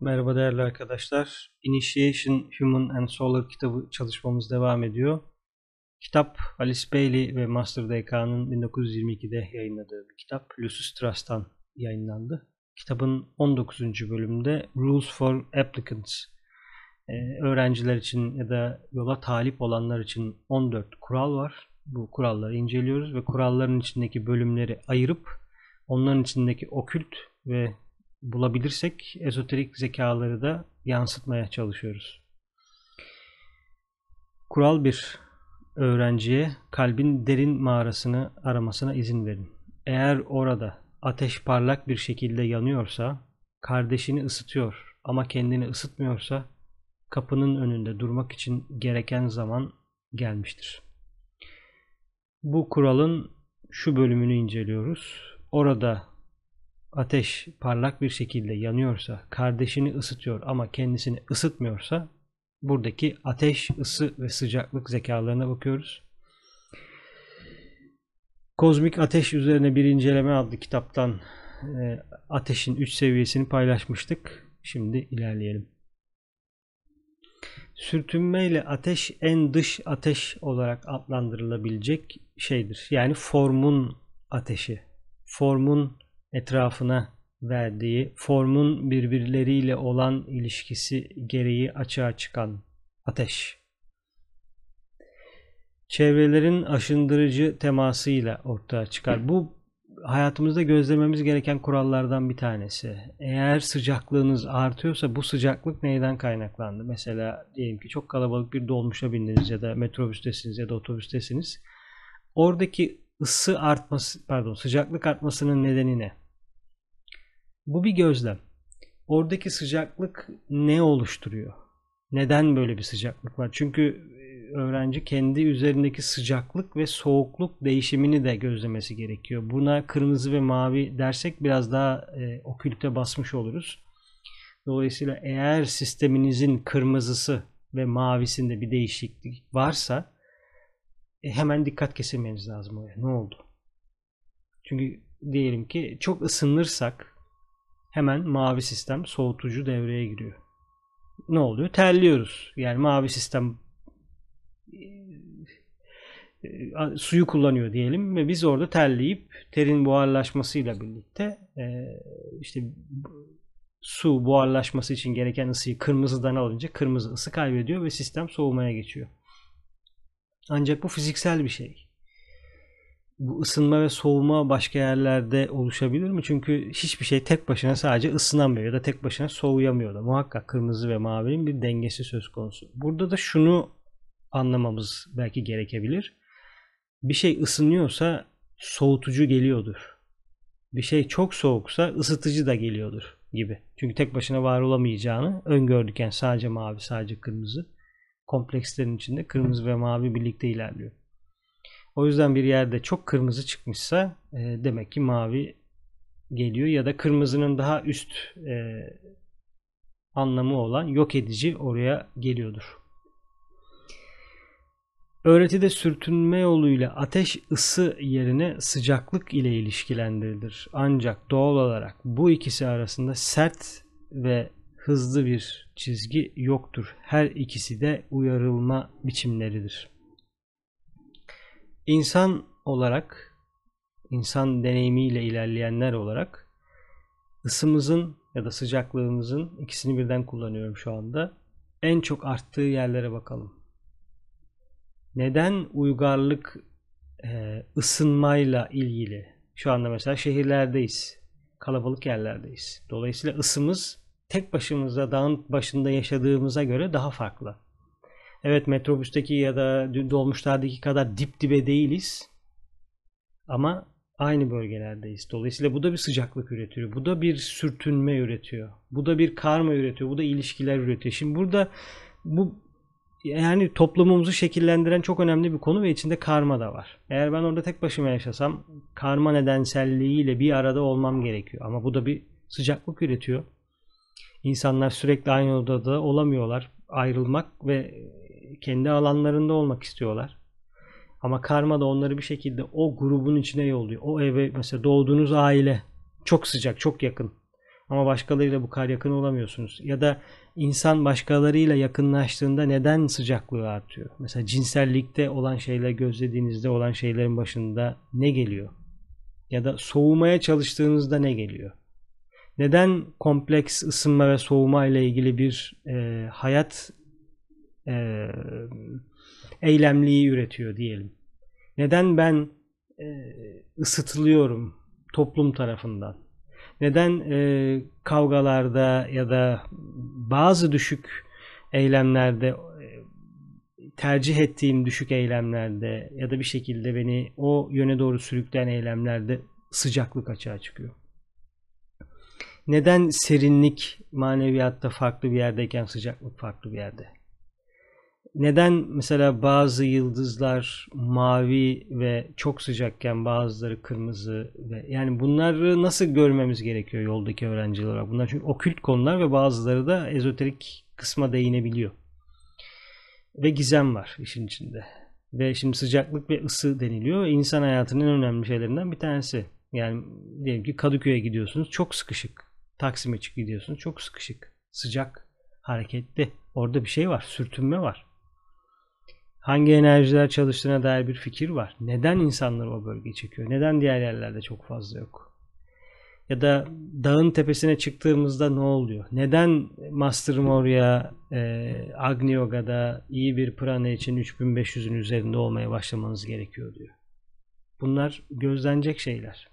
Merhaba değerli arkadaşlar. Initiation Human and Solar kitabı çalışmamız devam ediyor. Kitap Alice Bailey ve Master DK'nın 1922'de yayınladığı bir kitap. Lucius Trust'tan yayınlandı. Kitabın 19. bölümünde Rules for Applicants ee, öğrenciler için ya da yola talip olanlar için 14 kural var. Bu kuralları inceliyoruz ve kuralların içindeki bölümleri ayırıp onların içindeki okült ve bulabilirsek ezoterik zekaları da yansıtmaya çalışıyoruz. Kural 1. Öğrenciye kalbin derin mağarasını aramasına izin verin. Eğer orada ateş parlak bir şekilde yanıyorsa, kardeşini ısıtıyor ama kendini ısıtmıyorsa kapının önünde durmak için gereken zaman gelmiştir. Bu kuralın şu bölümünü inceliyoruz. Orada ateş parlak bir şekilde yanıyorsa, kardeşini ısıtıyor ama kendisini ısıtmıyorsa buradaki ateş, ısı ve sıcaklık zekalarına bakıyoruz. Kozmik Ateş üzerine bir inceleme adlı kitaptan e, ateşin 3 seviyesini paylaşmıştık. Şimdi ilerleyelim. Sürtünmeyle ateş en dış ateş olarak adlandırılabilecek şeydir. Yani formun ateşi. Formun etrafına verdiği, formun birbirleriyle olan ilişkisi gereği açığa çıkan ateş. Çevrelerin aşındırıcı temasıyla ortaya çıkar. Bu hayatımızda gözlememiz gereken kurallardan bir tanesi. Eğer sıcaklığınız artıyorsa bu sıcaklık neyden kaynaklandı? Mesela diyelim ki çok kalabalık bir dolmuşa bindiniz ya da metrobüstesiniz ya da otobüstesiniz. Oradaki ısı artması, pardon sıcaklık artmasının nedeni ne? Bu bir gözlem. Oradaki sıcaklık ne oluşturuyor? Neden böyle bir sıcaklık var? Çünkü e, öğrenci kendi üzerindeki sıcaklık ve soğukluk değişimini de gözlemesi gerekiyor. Buna kırmızı ve mavi dersek biraz daha e, okülte basmış oluruz. Dolayısıyla eğer sisteminizin kırmızısı ve mavisinde bir değişiklik varsa hemen dikkat kesilmeniz lazım oraya. Ne oldu? Çünkü diyelim ki çok ısınırsak hemen mavi sistem soğutucu devreye giriyor. Ne oluyor? Terliyoruz. Yani mavi sistem e, e, suyu kullanıyor diyelim ve biz orada terleyip terin buharlaşmasıyla birlikte e, işte su buharlaşması için gereken ısıyı kırmızıdan alınca kırmızı ısı kaybediyor ve sistem soğumaya geçiyor. Ancak bu fiziksel bir şey bu ısınma ve soğuma başka yerlerde oluşabilir mi? Çünkü hiçbir şey tek başına sadece ısınamıyor ya da tek başına soğuyamıyor da. Muhakkak kırmızı ve mavinin bir dengesi söz konusu. Burada da şunu anlamamız belki gerekebilir. Bir şey ısınıyorsa soğutucu geliyordur. Bir şey çok soğuksa ısıtıcı da geliyordur gibi. Çünkü tek başına var olamayacağını öngördükken sadece mavi, sadece kırmızı. Komplekslerin içinde kırmızı ve mavi birlikte ilerliyor. O yüzden bir yerde çok kırmızı çıkmışsa e, demek ki mavi geliyor ya da kırmızının daha üst e, anlamı olan yok edici oraya geliyordur. Öğretide sürtünme yoluyla ateş ısı yerine sıcaklık ile ilişkilendirilir. Ancak doğal olarak bu ikisi arasında sert ve hızlı bir çizgi yoktur. Her ikisi de uyarılma biçimleridir. İnsan olarak, insan deneyimiyle ilerleyenler olarak ısımızın ya da sıcaklığımızın ikisini birden kullanıyorum şu anda. En çok arttığı yerlere bakalım. Neden uygarlık e, ısınmayla ilgili? Şu anda mesela şehirlerdeyiz. Kalabalık yerlerdeyiz. Dolayısıyla ısımız tek başımıza dağın başında yaşadığımıza göre daha farklı. Evet metrobüsteki ya da dolmuşlardaki kadar dip dibe değiliz. Ama aynı bölgelerdeyiz. Dolayısıyla bu da bir sıcaklık üretiyor. Bu da bir sürtünme üretiyor. Bu da bir karma üretiyor. Bu da ilişkiler üretiyor. Şimdi burada bu yani toplumumuzu şekillendiren çok önemli bir konu ve içinde karma da var. Eğer ben orada tek başıma yaşasam karma nedenselliğiyle bir arada olmam gerekiyor. Ama bu da bir sıcaklık üretiyor. İnsanlar sürekli aynı odada olamıyorlar. Ayrılmak ve kendi alanlarında olmak istiyorlar. Ama karma da onları bir şekilde o grubun içine yolluyor. O eve mesela doğduğunuz aile çok sıcak, çok yakın. Ama başkalarıyla bu kadar yakın olamıyorsunuz. Ya da insan başkalarıyla yakınlaştığında neden sıcaklığı artıyor? Mesela cinsellikte olan şeyler gözlediğinizde olan şeylerin başında ne geliyor? Ya da soğumaya çalıştığınızda ne geliyor? Neden kompleks ısınma ve soğuma ile ilgili bir e, hayat e, eylemliği üretiyor diyelim? Neden ben e, ısıtılıyorum toplum tarafından? Neden e, kavgalarda ya da bazı düşük eylemlerde e, tercih ettiğim düşük eylemlerde ya da bir şekilde beni o yöne doğru sürükleyen eylemlerde sıcaklık açığa çıkıyor? Neden serinlik maneviyatta farklı bir yerdeyken sıcaklık farklı bir yerde? Neden mesela bazı yıldızlar mavi ve çok sıcakken bazıları kırmızı ve yani bunları nasıl görmemiz gerekiyor yoldaki öğrenciler olarak? Bunlar çünkü okült konular ve bazıları da ezoterik kısma değinebiliyor. Ve gizem var işin içinde. Ve şimdi sıcaklık ve ısı deniliyor. İnsan hayatının en önemli şeylerinden bir tanesi. Yani diyelim ki Kadıköy'e gidiyorsunuz çok sıkışık. Taksim'e çık gidiyorsunuz çok sıkışık. Sıcak, hareketli. Orada bir şey var, sürtünme var hangi enerjiler çalıştığına dair bir fikir var. Neden insanlar o bölgeyi çekiyor? Neden diğer yerlerde çok fazla yok? Ya da dağın tepesine çıktığımızda ne oluyor? Neden Master Moria e, Agni Yoga'da iyi bir prana için 3500'ün üzerinde olmaya başlamanız gerekiyor diyor. Bunlar gözlenecek şeyler.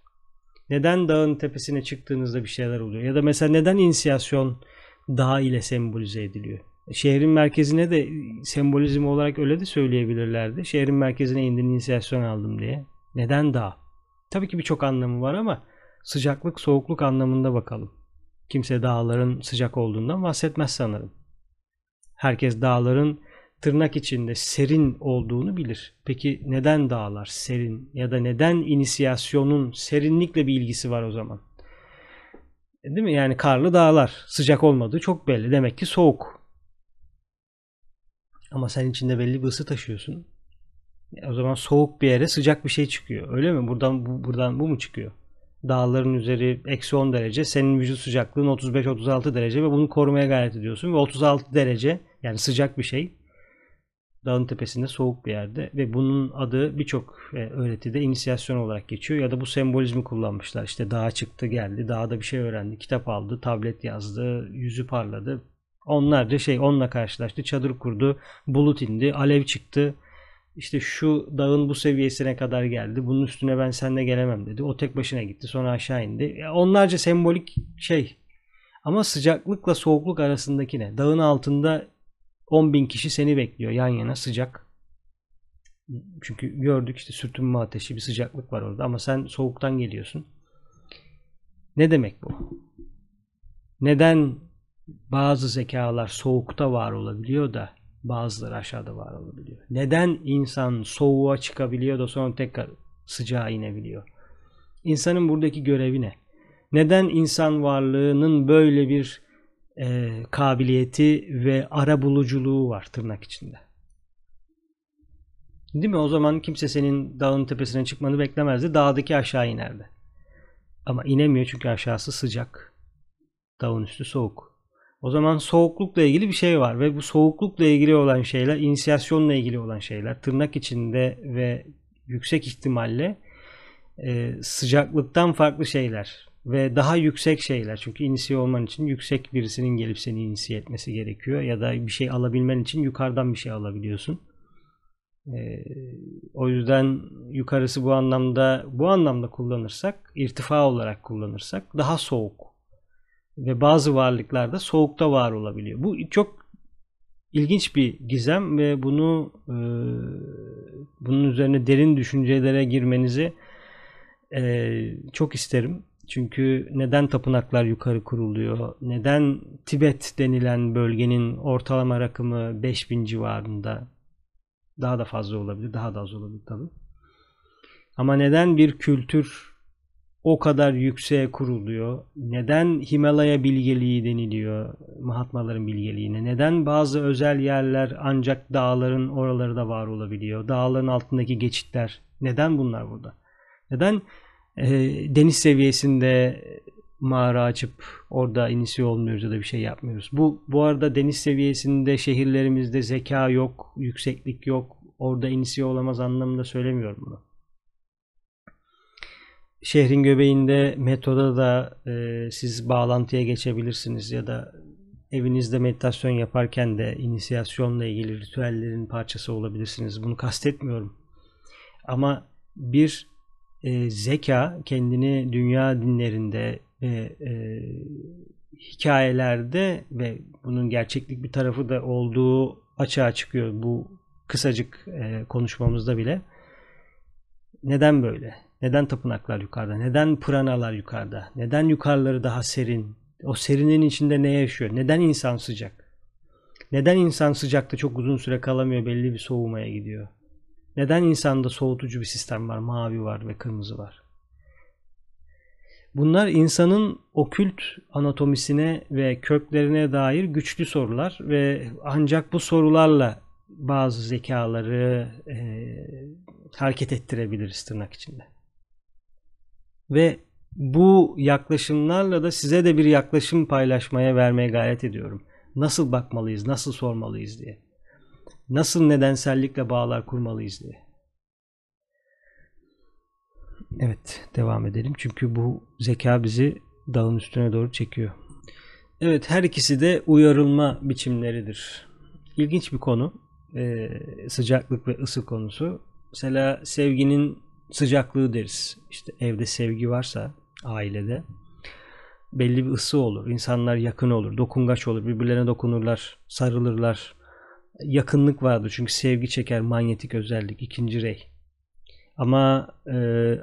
Neden dağın tepesine çıktığınızda bir şeyler oluyor? Ya da mesela neden inisiyasyon dağ ile sembolize ediliyor? şehrin merkezine de sembolizm olarak öyle de söyleyebilirlerdi. Şehrin merkezine indim inisiyasyon aldım diye. Neden dağ? Tabii ki birçok anlamı var ama sıcaklık soğukluk anlamında bakalım. Kimse dağların sıcak olduğundan bahsetmez sanırım. Herkes dağların tırnak içinde serin olduğunu bilir. Peki neden dağlar serin ya da neden inisiyasyonun serinlikle bir ilgisi var o zaman? Değil mi? Yani karlı dağlar sıcak olmadığı çok belli. Demek ki soğuk. Ama sen içinde belli bir ısı taşıyorsun. O zaman soğuk bir yere sıcak bir şey çıkıyor. Öyle mi? Buradan bu, buradan bu mu çıkıyor? Dağların üzeri eksi 10 derece. Senin vücut sıcaklığın 35-36 derece ve bunu korumaya gayret ediyorsun. Ve 36 derece yani sıcak bir şey. Dağın tepesinde soğuk bir yerde ve bunun adı birçok e, öğretide inisiyasyon olarak geçiyor ya da bu sembolizmi kullanmışlar. İşte dağa çıktı geldi, dağda bir şey öğrendi, kitap aldı, tablet yazdı, yüzü parladı, Onlarca şey onunla karşılaştı. Çadır kurdu. Bulut indi. Alev çıktı. İşte şu dağın bu seviyesine kadar geldi. Bunun üstüne ben seninle gelemem dedi. O tek başına gitti. Sonra aşağı indi. Onlarca sembolik şey. Ama sıcaklıkla soğukluk arasındaki ne? Dağın altında 10 bin kişi seni bekliyor yan yana sıcak. Çünkü gördük işte sürtünme ateşi bir sıcaklık var orada ama sen soğuktan geliyorsun. Ne demek bu? Neden bazı zekalar soğukta var olabiliyor da bazıları aşağıda var olabiliyor. Neden insan soğuğa çıkabiliyor da sonra tekrar sıcağa inebiliyor? İnsanın buradaki görevi ne? Neden insan varlığının böyle bir e, kabiliyeti ve ara buluculuğu var tırnak içinde? Değil mi? O zaman kimse senin dağın tepesine çıkmanı beklemezdi. Dağdaki aşağı inerdi. Ama inemiyor çünkü aşağısı sıcak. Dağın üstü soğuk. O zaman soğuklukla ilgili bir şey var ve bu soğuklukla ilgili olan şeyler, inisiyasyonla ilgili olan şeyler, tırnak içinde ve yüksek ihtimalle e, sıcaklıktan farklı şeyler ve daha yüksek şeyler. Çünkü inisiye olman için yüksek birisinin gelip seni inisiye etmesi gerekiyor ya da bir şey alabilmen için yukarıdan bir şey alabiliyorsun. E, o yüzden yukarısı bu anlamda bu anlamda kullanırsak, irtifa olarak kullanırsak daha soğuk ve bazı varlıklarda soğukta var olabiliyor. Bu çok ilginç bir gizem ve bunu e, bunun üzerine derin düşüncelere girmenizi e, çok isterim. Çünkü neden tapınaklar yukarı kuruluyor? Neden Tibet denilen bölgenin ortalama rakımı 5000 civarında? Daha da fazla olabilir, daha da az olabilir tabii. Ama neden bir kültür o kadar yükseğe kuruluyor? Neden Himalaya bilgeliği deniliyor Mahatmaların bilgeliğine? Neden bazı özel yerler ancak dağların oraları da var olabiliyor? Dağların altındaki geçitler. Neden bunlar burada? Neden e, deniz seviyesinde mağara açıp orada inisiye olmuyoruz ya da bir şey yapmıyoruz. Bu bu arada deniz seviyesinde şehirlerimizde zeka yok, yükseklik yok. Orada inisiye olamaz anlamında söylemiyorum bunu. Şehrin göbeğinde metroda da e, siz bağlantıya geçebilirsiniz ya da evinizde meditasyon yaparken de inisiyasyonla ilgili ritüellerin parçası olabilirsiniz. Bunu kastetmiyorum. Ama bir e, zeka kendini dünya dinlerinde ve e, hikayelerde ve bunun gerçeklik bir tarafı da olduğu açığa çıkıyor bu kısacık e, konuşmamızda bile. Neden böyle? Neden tapınaklar yukarıda? Neden pranalar yukarıda? Neden yukarıları daha serin? O serinin içinde ne yaşıyor? Neden insan sıcak? Neden insan sıcakta çok uzun süre kalamıyor belli bir soğumaya gidiyor? Neden insanda soğutucu bir sistem var? Mavi var ve kırmızı var. Bunlar insanın okült anatomisine ve köklerine dair güçlü sorular ve ancak bu sorularla bazı zekaları e, hareket ettirebiliriz tırnak içinde. Ve bu yaklaşımlarla da size de bir yaklaşım paylaşmaya vermeye gayret ediyorum. Nasıl bakmalıyız, nasıl sormalıyız diye. Nasıl nedensellikle bağlar kurmalıyız diye. Evet, devam edelim. Çünkü bu zeka bizi dağın üstüne doğru çekiyor. Evet, her ikisi de uyarılma biçimleridir. İlginç bir konu. Ee, sıcaklık ve ısı konusu. Mesela sevginin sıcaklığı deriz. İşte evde sevgi varsa ailede belli bir ısı olur. İnsanlar yakın olur, dokungaç olur. Birbirlerine dokunurlar, sarılırlar. Yakınlık vardır çünkü sevgi çeker manyetik özellik. ikinci rey. Ama e,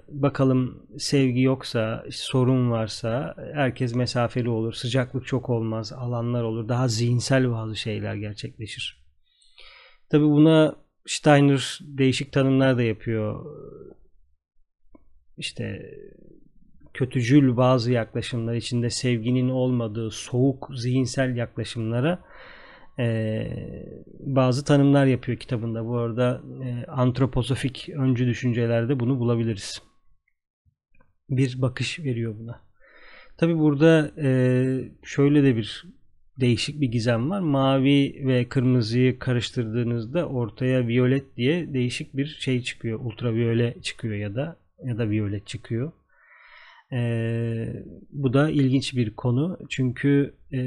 bakalım sevgi yoksa, sorun varsa herkes mesafeli olur. Sıcaklık çok olmaz, alanlar olur. Daha zihinsel bazı şeyler gerçekleşir. Tabi buna Steiner değişik tanımlar da yapıyor. İşte kötücül bazı yaklaşımlar içinde sevginin olmadığı soğuk zihinsel yaklaşımlara e, bazı tanımlar yapıyor kitabında. Bu arada e, antroposofik öncü düşüncelerde bunu bulabiliriz. Bir bakış veriyor buna. Tabi burada e, şöyle de bir değişik bir gizem var. Mavi ve kırmızıyı karıştırdığınızda ortaya violet diye değişik bir şey çıkıyor. Ultraviyole çıkıyor ya da ya da violet çıkıyor. Ee, bu da ilginç bir konu çünkü e,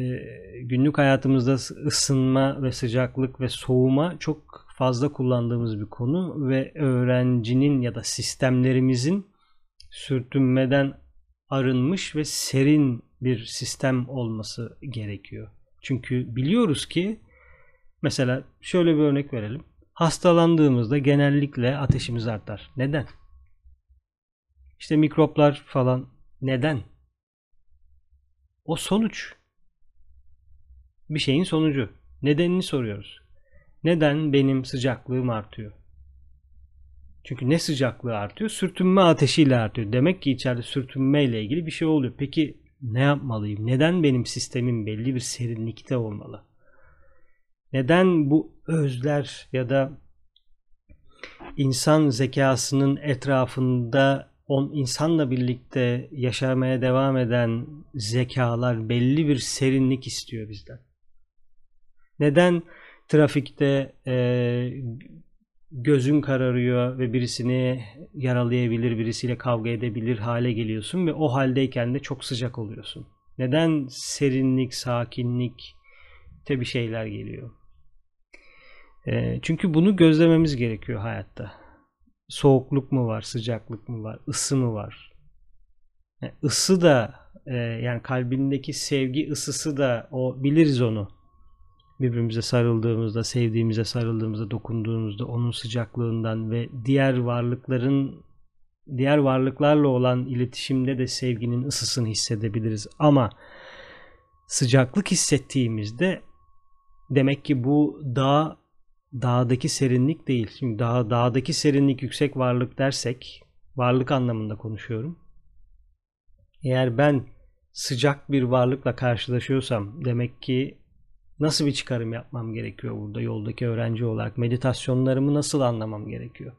günlük hayatımızda ısınma ve sıcaklık ve soğuma çok fazla kullandığımız bir konu ve öğrencinin ya da sistemlerimizin sürtünmeden arınmış ve serin bir sistem olması gerekiyor. Çünkü biliyoruz ki mesela şöyle bir örnek verelim. Hastalandığımızda genellikle ateşimiz artar. Neden? İşte mikroplar falan neden? O sonuç. Bir şeyin sonucu. Nedenini soruyoruz. Neden benim sıcaklığım artıyor? Çünkü ne sıcaklığı artıyor? Sürtünme ateşiyle artıyor. Demek ki içeride sürtünme ile ilgili bir şey oluyor. Peki ne yapmalıyım? Neden benim sistemim belli bir serinlikte olmalı? Neden bu özler ya da insan zekasının etrafında on insanla birlikte yaşamaya devam eden zekalar belli bir serinlik istiyor bizden. Neden trafikte e, gözün kararıyor ve birisini yaralayabilir, birisiyle kavga edebilir hale geliyorsun ve o haldeyken de çok sıcak oluyorsun. Neden serinlik, sakinlik te bir şeyler geliyor? E, çünkü bunu gözlememiz gerekiyor hayatta soğukluk mu var, sıcaklık mı var, ısı mı var? Yani ısı da e, yani kalbindeki sevgi ısısı da o biliriz onu. Birbirimize sarıldığımızda, sevdiğimize sarıldığımızda, dokunduğumuzda onun sıcaklığından ve diğer varlıkların diğer varlıklarla olan iletişimde de sevginin ısısını hissedebiliriz. Ama sıcaklık hissettiğimizde demek ki bu dağ dağdaki serinlik değil. Şimdi dağ, dağdaki serinlik yüksek varlık dersek varlık anlamında konuşuyorum. Eğer ben sıcak bir varlıkla karşılaşıyorsam demek ki nasıl bir çıkarım yapmam gerekiyor burada yoldaki öğrenci olarak meditasyonlarımı nasıl anlamam gerekiyor?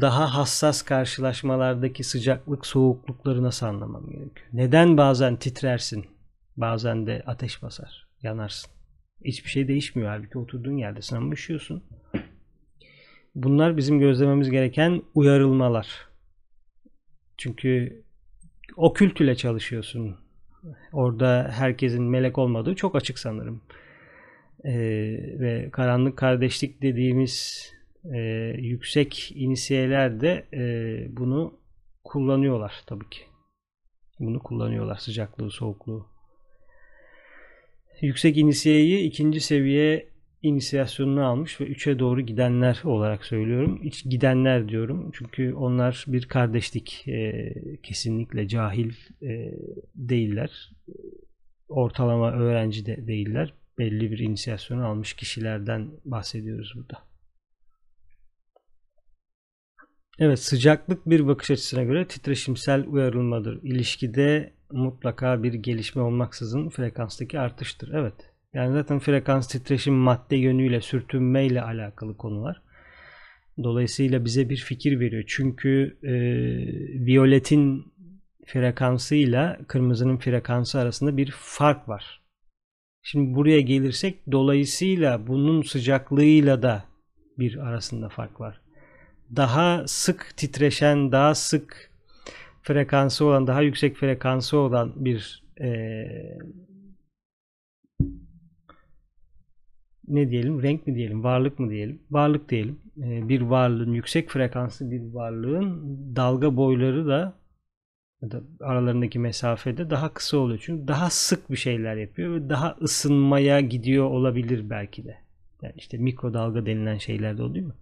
daha hassas karşılaşmalardaki sıcaklık soğuklukları nasıl anlamam gerekiyor? Neden bazen titrersin, bazen de ateş basar, yanarsın? Hiçbir şey değişmiyor halbuki oturduğun yerde ama üşüyorsun. Bunlar bizim gözlememiz gereken uyarılmalar. Çünkü o kültüle çalışıyorsun. Orada herkesin melek olmadığı çok açık sanırım. Ee, ve karanlık kardeşlik dediğimiz e, yüksek inisiyeler de e, bunu kullanıyorlar tabii ki. Bunu kullanıyorlar sıcaklığı, soğukluğu. Yüksek inisiyeyi ikinci seviye inisiyasyonunu almış ve üçe doğru gidenler olarak söylüyorum. Hiç gidenler diyorum. Çünkü onlar bir kardeşlik e, kesinlikle cahil e, değiller. Ortalama öğrenci de değiller. Belli bir inisiyasyonu almış kişilerden bahsediyoruz burada. Evet sıcaklık bir bakış açısına göre titreşimsel uyarılmadır. İlişkide mutlaka bir gelişme olmaksızın frekanstaki artıştır. Evet. Yani zaten frekans titreşim madde yönüyle sürtünmeyle alakalı konular. Dolayısıyla bize bir fikir veriyor. Çünkü e, viyoletin frekansıyla kırmızının frekansı arasında bir fark var. Şimdi buraya gelirsek dolayısıyla bunun sıcaklığıyla da bir arasında fark var. Daha sık titreşen, daha sık frekansı olan, daha yüksek frekansı olan bir e, ne diyelim renk mi diyelim varlık mı diyelim varlık diyelim e, bir varlığın yüksek frekanslı bir varlığın dalga boyları da ya da aralarındaki mesafede daha kısa oluyor. Çünkü daha sık bir şeyler yapıyor ve daha ısınmaya gidiyor olabilir belki de. Yani işte mikrodalga denilen şeyler de o değil mi?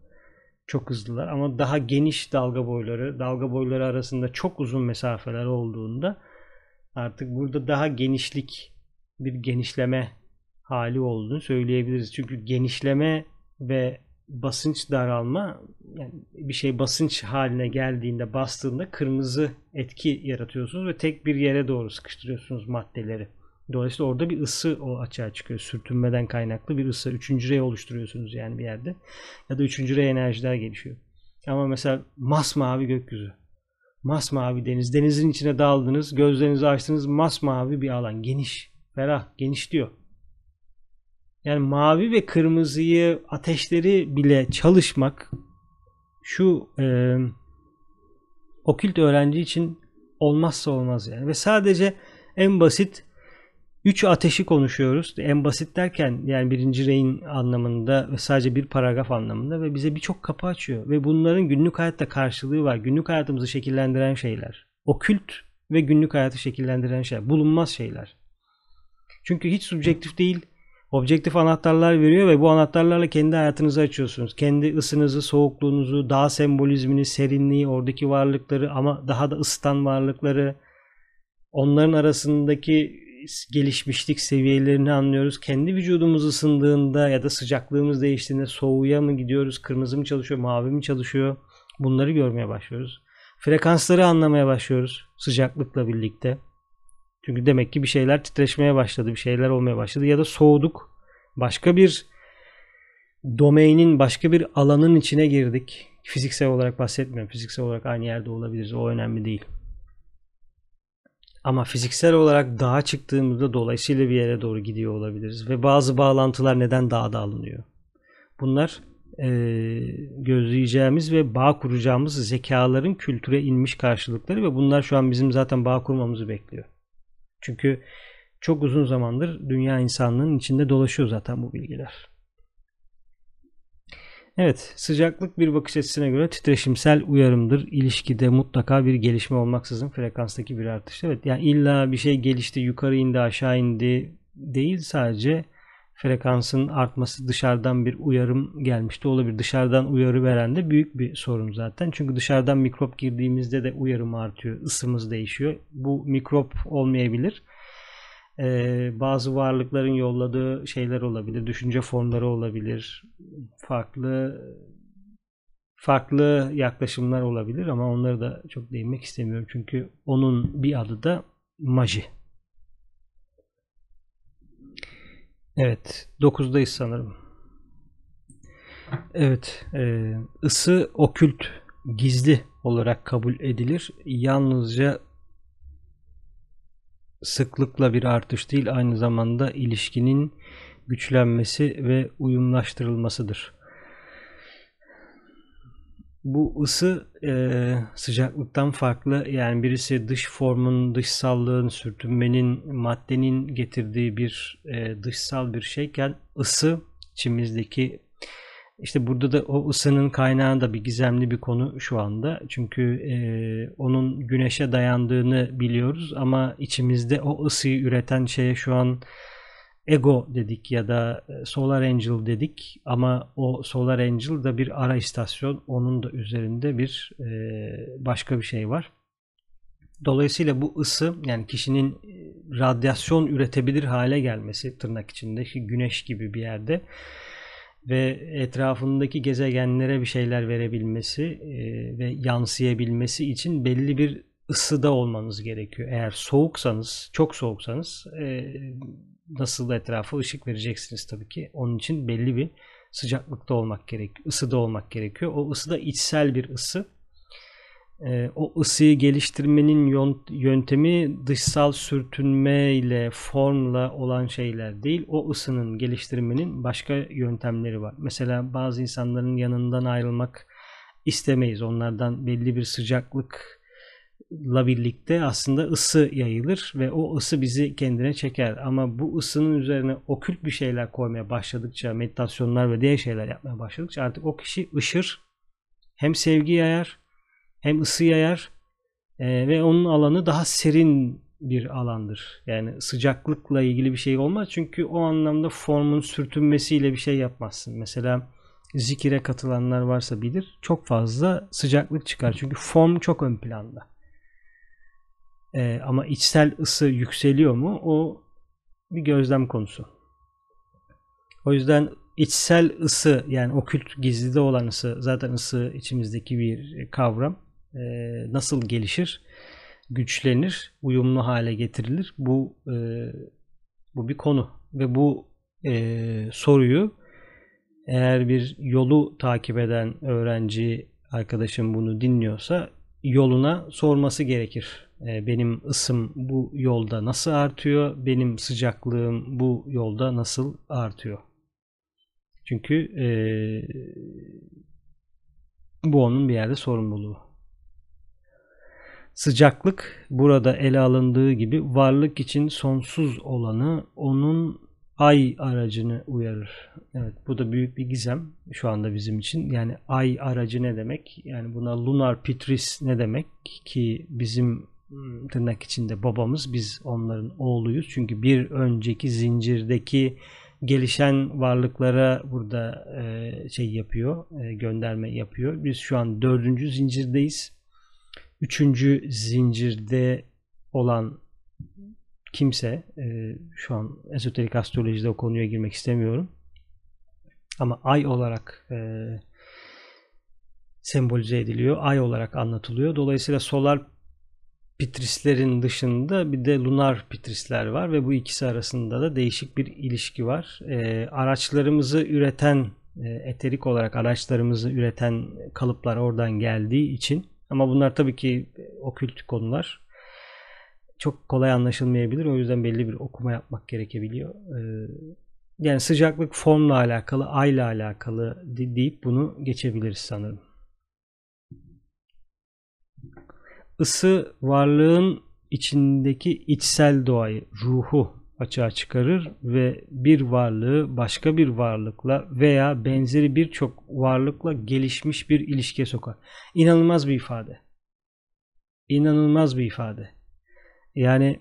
Çok hızlılar ama daha geniş dalga boyları, dalga boyları arasında çok uzun mesafeler olduğunda artık burada daha genişlik, bir genişleme hali olduğunu söyleyebiliriz. Çünkü genişleme ve basınç daralma yani bir şey basınç haline geldiğinde bastığında kırmızı etki yaratıyorsunuz ve tek bir yere doğru sıkıştırıyorsunuz maddeleri. Dolayısıyla orada bir ısı o açığa çıkıyor. Sürtünmeden kaynaklı bir ısı. Üçüncü rey oluşturuyorsunuz yani bir yerde. Ya da üçüncü rey enerjiler gelişiyor. Ama mesela masmavi gökyüzü. Masmavi deniz. Denizin içine daldınız. Gözlerinizi açtınız. Masmavi bir alan. Geniş. Ferah. Geniş diyor. Yani mavi ve kırmızıyı ateşleri bile çalışmak şu e, okült öğrenci için olmazsa olmaz yani. Ve sadece en basit 3 ateşi konuşuyoruz. En basit derken yani birinci reyin anlamında ve sadece bir paragraf anlamında ve bize birçok kapı açıyor. Ve bunların günlük hayatta karşılığı var. Günlük hayatımızı şekillendiren şeyler. Okült ve günlük hayatı şekillendiren şeyler. Bulunmaz şeyler. Çünkü hiç subjektif değil, objektif anahtarlar veriyor ve bu anahtarlarla kendi hayatınızı açıyorsunuz. Kendi ısınızı, soğukluğunuzu, dağ sembolizmini, serinliği, oradaki varlıkları ama daha da ısıtan varlıkları, onların arasındaki gelişmişlik seviyelerini anlıyoruz. Kendi vücudumuz ısındığında ya da sıcaklığımız değiştiğinde soğuğa mı gidiyoruz, kırmızı mı çalışıyor, mavi mi çalışıyor? Bunları görmeye başlıyoruz. Frekansları anlamaya başlıyoruz sıcaklıkla birlikte. Çünkü demek ki bir şeyler titreşmeye başladı, bir şeyler olmaya başladı ya da soğuduk. Başka bir domainin, başka bir alanın içine girdik. Fiziksel olarak bahsetmiyorum. Fiziksel olarak aynı yerde olabiliriz. O önemli değil. Ama fiziksel olarak dağa çıktığımızda dolayısıyla bir yere doğru gidiyor olabiliriz. Ve bazı bağlantılar neden dağda alınıyor? Bunlar e, gözleyeceğimiz ve bağ kuracağımız zekaların kültüre inmiş karşılıkları ve bunlar şu an bizim zaten bağ kurmamızı bekliyor. Çünkü çok uzun zamandır dünya insanlığının içinde dolaşıyor zaten bu bilgiler. Evet, sıcaklık bir bakış açısına göre titreşimsel uyarımdır. İlişkide mutlaka bir gelişme olmaksızın frekanstaki bir artış. Evet, yani illa bir şey gelişti, yukarı indi, aşağı indi değil sadece frekansın artması dışarıdan bir uyarım gelmişti olabilir. Dışarıdan uyarı veren de büyük bir sorun zaten. Çünkü dışarıdan mikrop girdiğimizde de uyarım artıyor. ısımız değişiyor. Bu mikrop olmayabilir. Ee, bazı varlıkların yolladığı şeyler olabilir. Düşünce formları olabilir. Farklı farklı yaklaşımlar olabilir ama onları da çok değinmek istemiyorum. Çünkü onun bir adı da maji. Evet. 9'dayız sanırım. Evet. E, ısı okült gizli olarak kabul edilir. Yalnızca sıklıkla bir artış değil aynı zamanda ilişkinin güçlenmesi ve uyumlaştırılmasıdır. Bu ısı e, sıcaklıktan farklı yani birisi dış formun, dışsallığın, sürtünmenin, maddenin getirdiği bir e, dışsal bir şeyken ısı içimizdeki işte burada da o ısının kaynağı da bir gizemli bir konu şu anda. Çünkü e, onun güneşe dayandığını biliyoruz ama içimizde o ısıyı üreten şeye şu an Ego dedik ya da e, Solar Angel dedik ama o Solar Angel da bir ara istasyon. Onun da üzerinde bir e, başka bir şey var. Dolayısıyla bu ısı yani kişinin e, radyasyon üretebilir hale gelmesi tırnak içinde güneş gibi bir yerde ve etrafındaki gezegenlere bir şeyler verebilmesi ve yansıyabilmesi için belli bir ısıda olmanız gerekiyor. Eğer soğuksanız, çok soğuksanız nasıl etrafa ışık vereceksiniz tabii ki. Onun için belli bir sıcaklıkta olmak gerekiyor. ısıda olmak gerekiyor. O ısı da içsel bir ısı. Ee, o ısıyı geliştirmenin yöntemi dışsal sürtünme ile formla olan şeyler değil. O ısının geliştirmenin başka yöntemleri var. Mesela bazı insanların yanından ayrılmak istemeyiz. Onlardan belli bir sıcaklık la birlikte aslında ısı yayılır ve o ısı bizi kendine çeker. Ama bu ısının üzerine okült bir şeyler koymaya başladıkça, meditasyonlar ve diğer şeyler yapmaya başladıkça artık o kişi ışır, hem sevgi yayar, hem ısı yayar e, ve onun alanı daha serin bir alandır. Yani sıcaklıkla ilgili bir şey olmaz çünkü o anlamda formun sürtünmesiyle bir şey yapmazsın. Mesela zikire katılanlar varsa bilir çok fazla sıcaklık çıkar çünkü form çok ön planda. E, ama içsel ısı yükseliyor mu? O bir gözlem konusu. O yüzden içsel ısı yani okült gizlide olan ısı zaten ısı içimizdeki bir kavram. E, nasıl gelişir? Güçlenir, uyumlu hale getirilir. Bu e, bu bir konu ve bu e, soruyu eğer bir yolu takip eden öğrenci arkadaşım bunu dinliyorsa yoluna sorması gerekir. Ee, benim ısım bu yolda nasıl artıyor? Benim sıcaklığım bu yolda nasıl artıyor? Çünkü e, bu onun bir yerde sorumluluğu. Sıcaklık burada ele alındığı gibi varlık için sonsuz olanı onun ay aracını uyarır. Evet bu da büyük bir gizem şu anda bizim için. Yani ay aracı ne demek? Yani buna lunar pitris ne demek ki bizim Hmm, tırnak içinde babamız biz onların oğluyuz. Çünkü bir önceki zincirdeki gelişen varlıklara burada e, şey yapıyor, e, gönderme yapıyor. Biz şu an dördüncü zincirdeyiz. Üçüncü zincirde olan kimse, e, şu an esoterik astrolojide o konuya girmek istemiyorum. Ama ay olarak e, sembolize ediliyor, ay olarak anlatılıyor. Dolayısıyla solar Pitrislerin dışında bir de lunar pitrisler var ve bu ikisi arasında da değişik bir ilişki var. E, araçlarımızı üreten, e, eterik olarak araçlarımızı üreten kalıplar oradan geldiği için ama bunlar tabii ki okült konular. Çok kolay anlaşılmayabilir. O yüzden belli bir okuma yapmak gerekebiliyor. E, yani sıcaklık formla alakalı, ayla alakalı deyip bunu geçebiliriz sanırım. Isı varlığın içindeki içsel doğayı, ruhu açığa çıkarır ve bir varlığı başka bir varlıkla veya benzeri birçok varlıkla gelişmiş bir ilişkiye sokar. İnanılmaz bir ifade. İnanılmaz bir ifade. Yani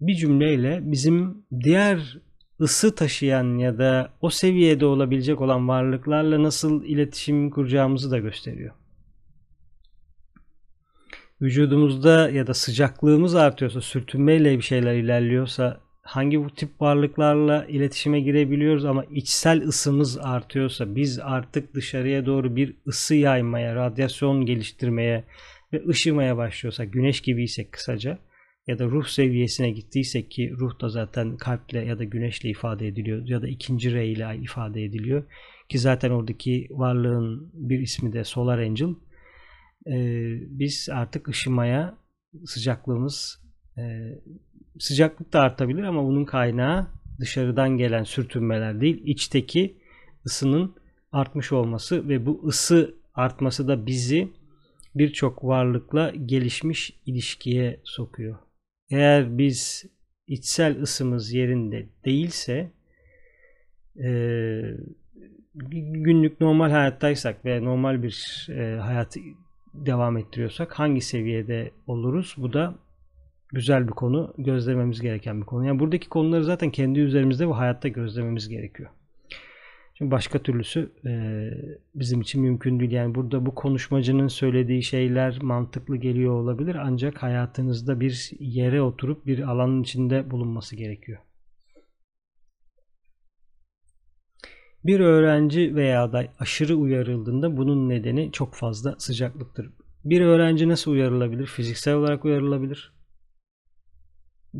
bir cümleyle bizim diğer ısı taşıyan ya da o seviyede olabilecek olan varlıklarla nasıl iletişim kuracağımızı da gösteriyor vücudumuzda ya da sıcaklığımız artıyorsa, sürtünmeyle bir şeyler ilerliyorsa hangi bu tip varlıklarla iletişime girebiliyoruz ama içsel ısımız artıyorsa biz artık dışarıya doğru bir ısı yaymaya, radyasyon geliştirmeye ve ışımaya başlıyorsak, güneş gibiysek kısaca ya da ruh seviyesine gittiysek ki ruh da zaten kalple ya da güneşle ifade ediliyor ya da ikinci re ile ifade ediliyor. ki zaten oradaki varlığın bir ismi de Solar Angel. Ee, biz artık ışımaya sıcaklığımız e, sıcaklık da artabilir ama bunun kaynağı dışarıdan gelen sürtünmeler değil, içteki ısının artmış olması ve bu ısı artması da bizi birçok varlıkla gelişmiş ilişkiye sokuyor. Eğer biz içsel ısımız yerinde değilse e, günlük normal hayattaysak ve normal bir e, hayatı devam ettiriyorsak hangi seviyede oluruz? Bu da güzel bir konu, gözlememiz gereken bir konu. Yani buradaki konuları zaten kendi üzerimizde ve hayatta gözlememiz gerekiyor. Çünkü başka türlüsü e, bizim için mümkün değil. Yani burada bu konuşmacının söylediği şeyler mantıklı geliyor olabilir ancak hayatınızda bir yere oturup bir alanın içinde bulunması gerekiyor. Bir öğrenci veya da aşırı uyarıldığında bunun nedeni çok fazla sıcaklıktır. Bir öğrenci nasıl uyarılabilir? Fiziksel olarak uyarılabilir.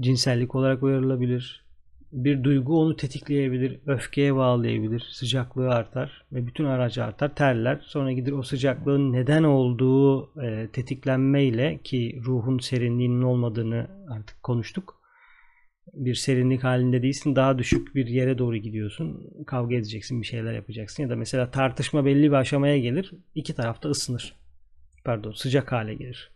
Cinsellik olarak uyarılabilir. Bir duygu onu tetikleyebilir, öfkeye bağlayabilir, sıcaklığı artar ve bütün aracı artar, terler. Sonra gider o sıcaklığın neden olduğu e, tetiklenmeyle ki ruhun serinliğinin olmadığını artık konuştuk bir serinlik halinde değilsin. Daha düşük bir yere doğru gidiyorsun. Kavga edeceksin, bir şeyler yapacaksın. Ya da mesela tartışma belli bir aşamaya gelir. iki tarafta ısınır. Pardon, sıcak hale gelir.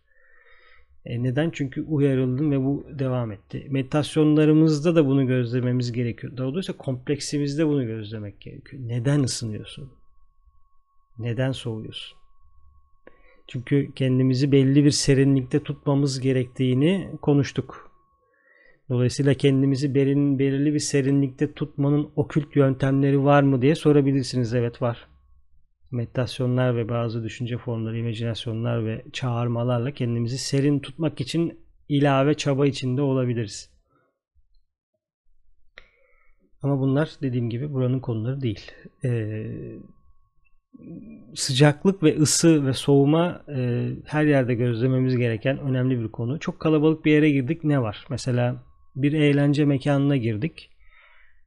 E neden? Çünkü uyarıldın ve bu devam etti. Meditasyonlarımızda da bunu gözlememiz gerekiyor. Daha doğrusu kompleksimizde bunu gözlemek gerekiyor. Neden ısınıyorsun? Neden soğuyorsun? Çünkü kendimizi belli bir serinlikte tutmamız gerektiğini konuştuk. Dolayısıyla kendimizi belirli, belirli bir serinlikte tutmanın okült yöntemleri var mı diye sorabilirsiniz. Evet var. Meditasyonlar ve bazı düşünce formları, imajinasyonlar ve çağırmalarla kendimizi serin tutmak için ilave çaba içinde olabiliriz. Ama bunlar dediğim gibi buranın konuları değil. Ee, sıcaklık ve ısı ve soğuma e, her yerde gözlememiz gereken önemli bir konu. Çok kalabalık bir yere girdik ne var? Mesela bir eğlence mekanına girdik.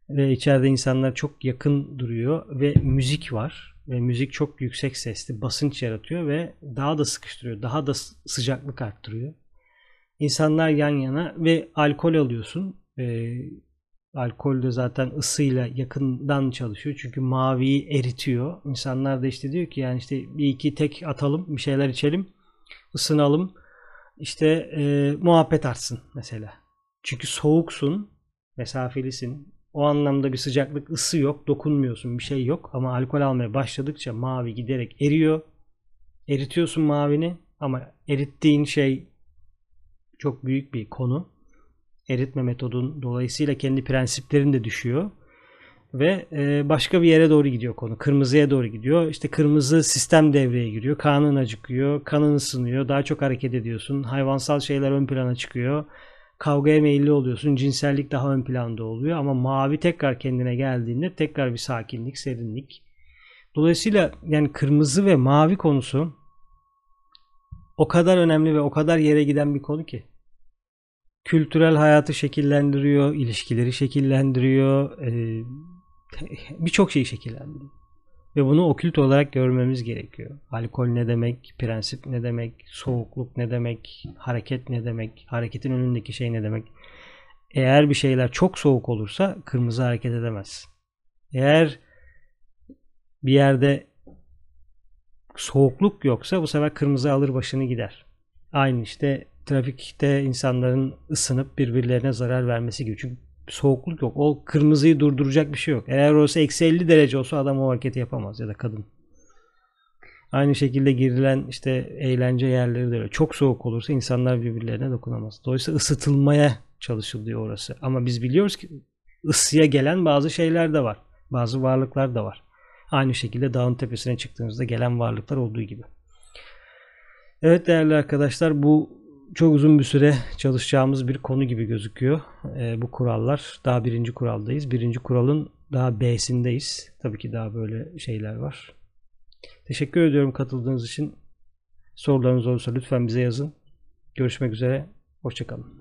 Ve içeride insanlar çok yakın duruyor ve müzik var. Ve müzik çok yüksek sesli basınç yaratıyor ve daha da sıkıştırıyor daha da sıcaklık arttırıyor. İnsanlar yan yana ve alkol alıyorsun. E, alkol de zaten ısıyla yakından çalışıyor çünkü maviyi eritiyor. İnsanlar da işte diyor ki yani işte bir iki tek atalım bir şeyler içelim ısınalım. İşte e, muhabbet artsın mesela çünkü soğuksun, mesafelisin. O anlamda bir sıcaklık, ısı yok, dokunmuyorsun, bir şey yok. Ama alkol almaya başladıkça mavi giderek eriyor. Eritiyorsun mavini ama erittiğin şey çok büyük bir konu. Eritme metodun dolayısıyla kendi prensiplerin de düşüyor. Ve e, başka bir yere doğru gidiyor konu. Kırmızıya doğru gidiyor. İşte kırmızı sistem devreye giriyor. Kanın acıkıyor. Kanın ısınıyor. Daha çok hareket ediyorsun. Hayvansal şeyler ön plana çıkıyor kavgaya meyilli oluyorsun. Cinsellik daha ön planda oluyor ama mavi tekrar kendine geldiğinde tekrar bir sakinlik, serinlik. Dolayısıyla yani kırmızı ve mavi konusu o kadar önemli ve o kadar yere giden bir konu ki. Kültürel hayatı şekillendiriyor, ilişkileri şekillendiriyor, birçok şeyi şekillendiriyor. Ve bunu okült olarak görmemiz gerekiyor. Alkol ne demek, prensip ne demek, soğukluk ne demek, hareket ne demek, hareketin önündeki şey ne demek. Eğer bir şeyler çok soğuk olursa kırmızı hareket edemez. Eğer bir yerde soğukluk yoksa bu sefer kırmızı alır başını gider. Aynı işte trafikte insanların ısınıp birbirlerine zarar vermesi gibi. Çünkü soğukluk yok. O kırmızıyı durduracak bir şey yok. Eğer orası eksi 50 derece olsa adam o hareketi yapamaz ya da kadın. Aynı şekilde girilen işte eğlence yerleri de öyle. Çok soğuk olursa insanlar birbirlerine dokunamaz. Dolayısıyla ısıtılmaya çalışılıyor orası. Ama biz biliyoruz ki ısıya gelen bazı şeyler de var. Bazı varlıklar da var. Aynı şekilde dağın tepesine çıktığınızda gelen varlıklar olduğu gibi. Evet değerli arkadaşlar bu çok uzun bir süre çalışacağımız bir konu gibi gözüküyor. E, bu kurallar. Daha birinci kuraldayız. Birinci kuralın daha B'sindeyiz. Tabii ki daha böyle şeyler var. Teşekkür ediyorum katıldığınız için. Sorularınız olursa lütfen bize yazın. Görüşmek üzere. Hoşçakalın.